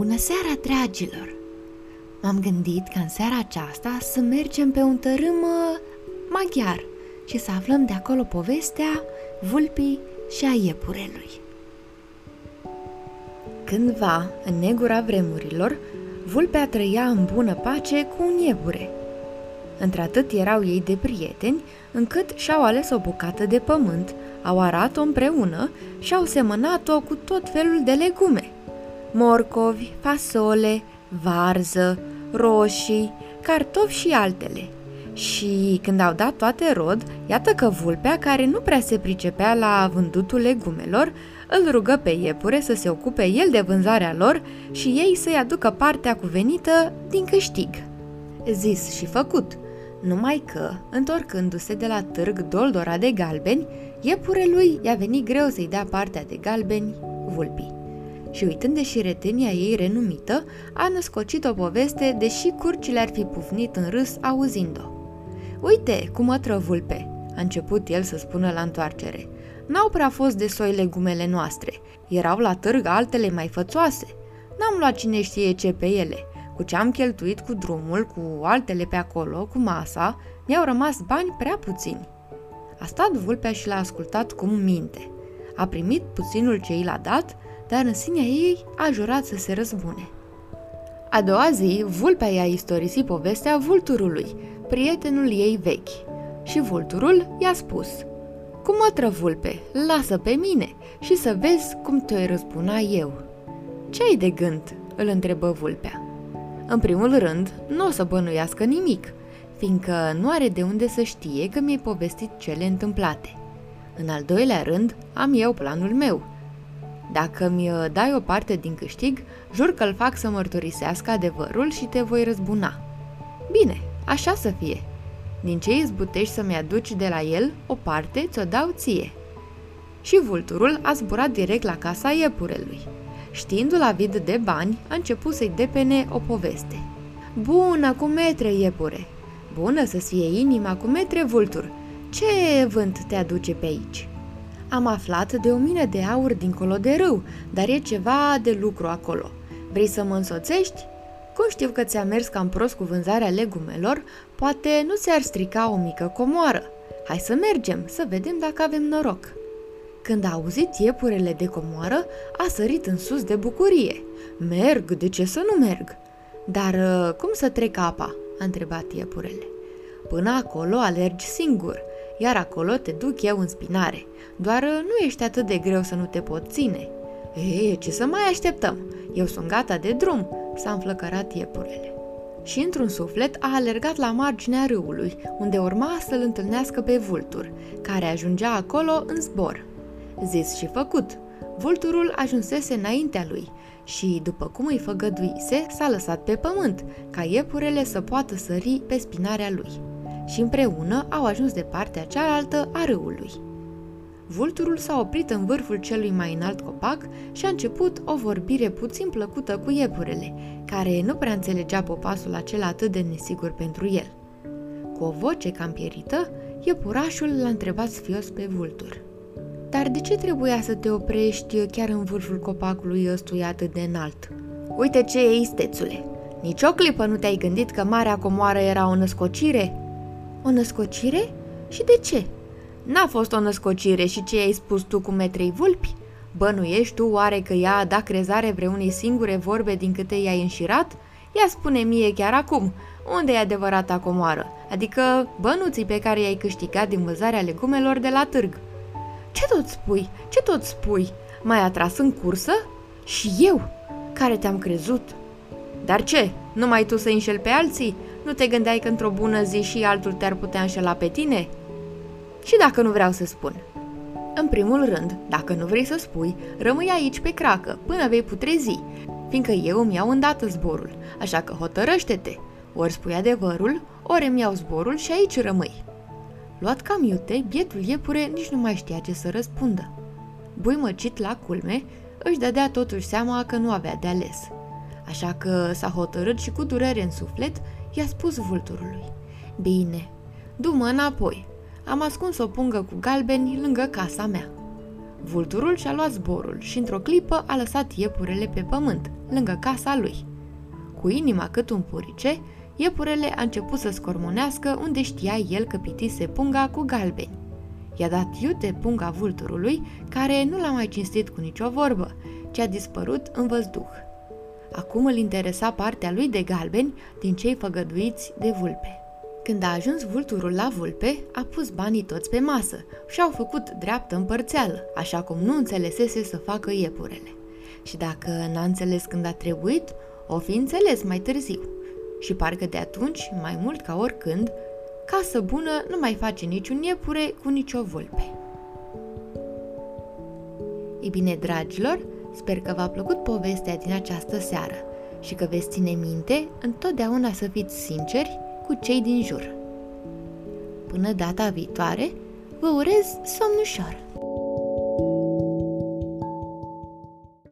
Bună seara, dragilor! M-am gândit ca în seara aceasta să mergem pe un tărâm uh, maghiar și să aflăm de acolo povestea vulpii și a iepurelui. Cândva, în negura vremurilor, vulpea trăia în bună pace cu un iepure. Într-atât erau ei de prieteni, încât și-au ales o bucată de pământ, au arat-o împreună și au semănat-o cu tot felul de legume – morcovi, fasole, varză, roșii, cartofi și altele. Și când au dat toate rod, iată că vulpea, care nu prea se pricepea la vândutul legumelor, îl rugă pe iepure să se ocupe el de vânzarea lor și ei să-i aducă partea cuvenită din câștig. Zis și făcut, numai că, întorcându-se de la târg doldora de galbeni, iepurelui i-a venit greu să-i dea partea de galbeni vulpii și uitând de șiretenia ei renumită, a născocit o poveste, deși curcile ar fi pufnit în râs auzind-o. Uite, cum mă vulpe, a început el să spună la întoarcere. N-au prea fost de soi legumele noastre, erau la târg altele mai fățoase. N-am luat cine știe ce pe ele. Cu ce am cheltuit cu drumul, cu altele pe acolo, cu masa, mi-au rămas bani prea puțini. A stat vulpea și l-a ascultat cum minte. A primit puținul ce i l-a dat dar în sinea ei a jurat să se răzbune. A doua zi, vulpea i-a istorisit povestea vulturului, prietenul ei vechi. Și vulturul i-a spus, Cum mă vulpe, lasă pe mine și să vezi cum te-o răzbuna eu. Ce ai de gând?" îl întrebă vulpea. În primul rând, nu o să bănuiască nimic, fiindcă nu are de unde să știe că mi-ai povestit cele întâmplate. În al doilea rând, am eu planul meu – dacă mi uh, dai o parte din câștig, jur că îl fac să mărturisească adevărul și te voi răzbuna. Bine, așa să fie. Din ce izbutești să-mi aduci de la el, o parte ți-o dau ție. Și vulturul a zburat direct la casa iepurelui. Știindu-l avid de bani, a început să-i depene o poveste. Bună cu metre, iepure! Bună să fie inima cu metre, vultur! Ce vânt te aduce pe aici? Am aflat de o mină de aur dincolo de râu, dar e ceva de lucru acolo. Vrei să mă însoțești? Cum știu că ți-a mers cam prost cu vânzarea legumelor, poate nu ți-ar strica o mică comoară. Hai să mergem, să vedem dacă avem noroc. Când a auzit iepurele de comoară, a sărit în sus de bucurie. Merg, de ce să nu merg? Dar uh, cum să trec apa? a întrebat iepurele. Până acolo alergi singur, iar acolo te duc eu în spinare. Doar uh, nu ești atât de greu să nu te pot ține. Ei, ce să mai așteptăm? Eu sunt gata de drum, s-a înflăcărat iepurele. Și într-un suflet a alergat la marginea râului, unde urma să-l întâlnească pe vultur, care ajungea acolo în zbor. Zis și făcut, vulturul ajunsese înaintea lui și, după cum îi făgăduise, s-a lăsat pe pământ, ca iepurele să poată sări pe spinarea lui. Și împreună au ajuns de partea cealaltă a râului. Vulturul s-a oprit în vârful celui mai înalt copac și a început o vorbire puțin plăcută cu iepurele, care nu prea înțelegea popasul acela atât de nesigur pentru el. Cu o voce cam pierită, iepurașul l-a întrebat sfios pe vultur. Dar de ce trebuia să te oprești chiar în vârful copacului ăstuia atât de înalt? Uite ce e istețule! Nici o clipă nu te-ai gândit că Marea Comoară era o născocire? O născocire? Și de ce? N-a fost o născocire și ce ai spus tu cu metrei vulpi? Bănuiești tu oare că ea a dat crezare vreunei singure vorbe din câte i-ai înșirat? Ia spune mie chiar acum, unde e adevărata comoară? Adică bănuții pe care i-ai câștigat din vânzarea legumelor de la târg. Ce tot spui? Ce tot spui? M-ai atras în cursă? Și eu, care te-am crezut. Dar ce? Numai tu să înșel pe alții? Nu te gândeai că într-o bună zi și altul te-ar putea înșela pe tine? Și dacă nu vreau să spun? În primul rând, dacă nu vrei să spui, rămâi aici pe cracă până vei putrezi, fiindcă eu îmi iau îndată zborul, așa că hotărăște-te. Ori spui adevărul, ori îmi iau zborul și aici rămâi. Luat cam iute, bietul iepure nici nu mai știa ce să răspundă. Buimăcit la culme, își dădea totuși seama că nu avea de ales. Așa că s-a hotărât și cu durere în suflet, i-a spus vulturului. Bine, du-mă înapoi, am ascuns o pungă cu galbeni lângă casa mea. Vulturul și-a luat zborul și într-o clipă a lăsat iepurele pe pământ, lângă casa lui. Cu inima cât un purice, iepurele a început să scormonească unde știa el că pitise punga cu galbeni. I-a dat iute punga vulturului, care nu l-a mai cinstit cu nicio vorbă, ci a dispărut în văzduh. Acum îl interesa partea lui de galbeni din cei făgăduiți de vulpe. Când a ajuns vulturul la vulpe, a pus banii toți pe masă și au făcut dreaptă împărțeală, așa cum nu înțelesese să facă iepurele. Și dacă n-a înțeles când a trebuit, o fi înțeles mai târziu. Și parcă de atunci, mai mult ca oricând, casă bună nu mai face niciun iepure cu nicio vulpe. Ei bine, dragilor, sper că v-a plăcut povestea din această seară și că veți ține minte întotdeauna să fiți sinceri cu cei din jur. Până data viitoare, vă urez somn ușor!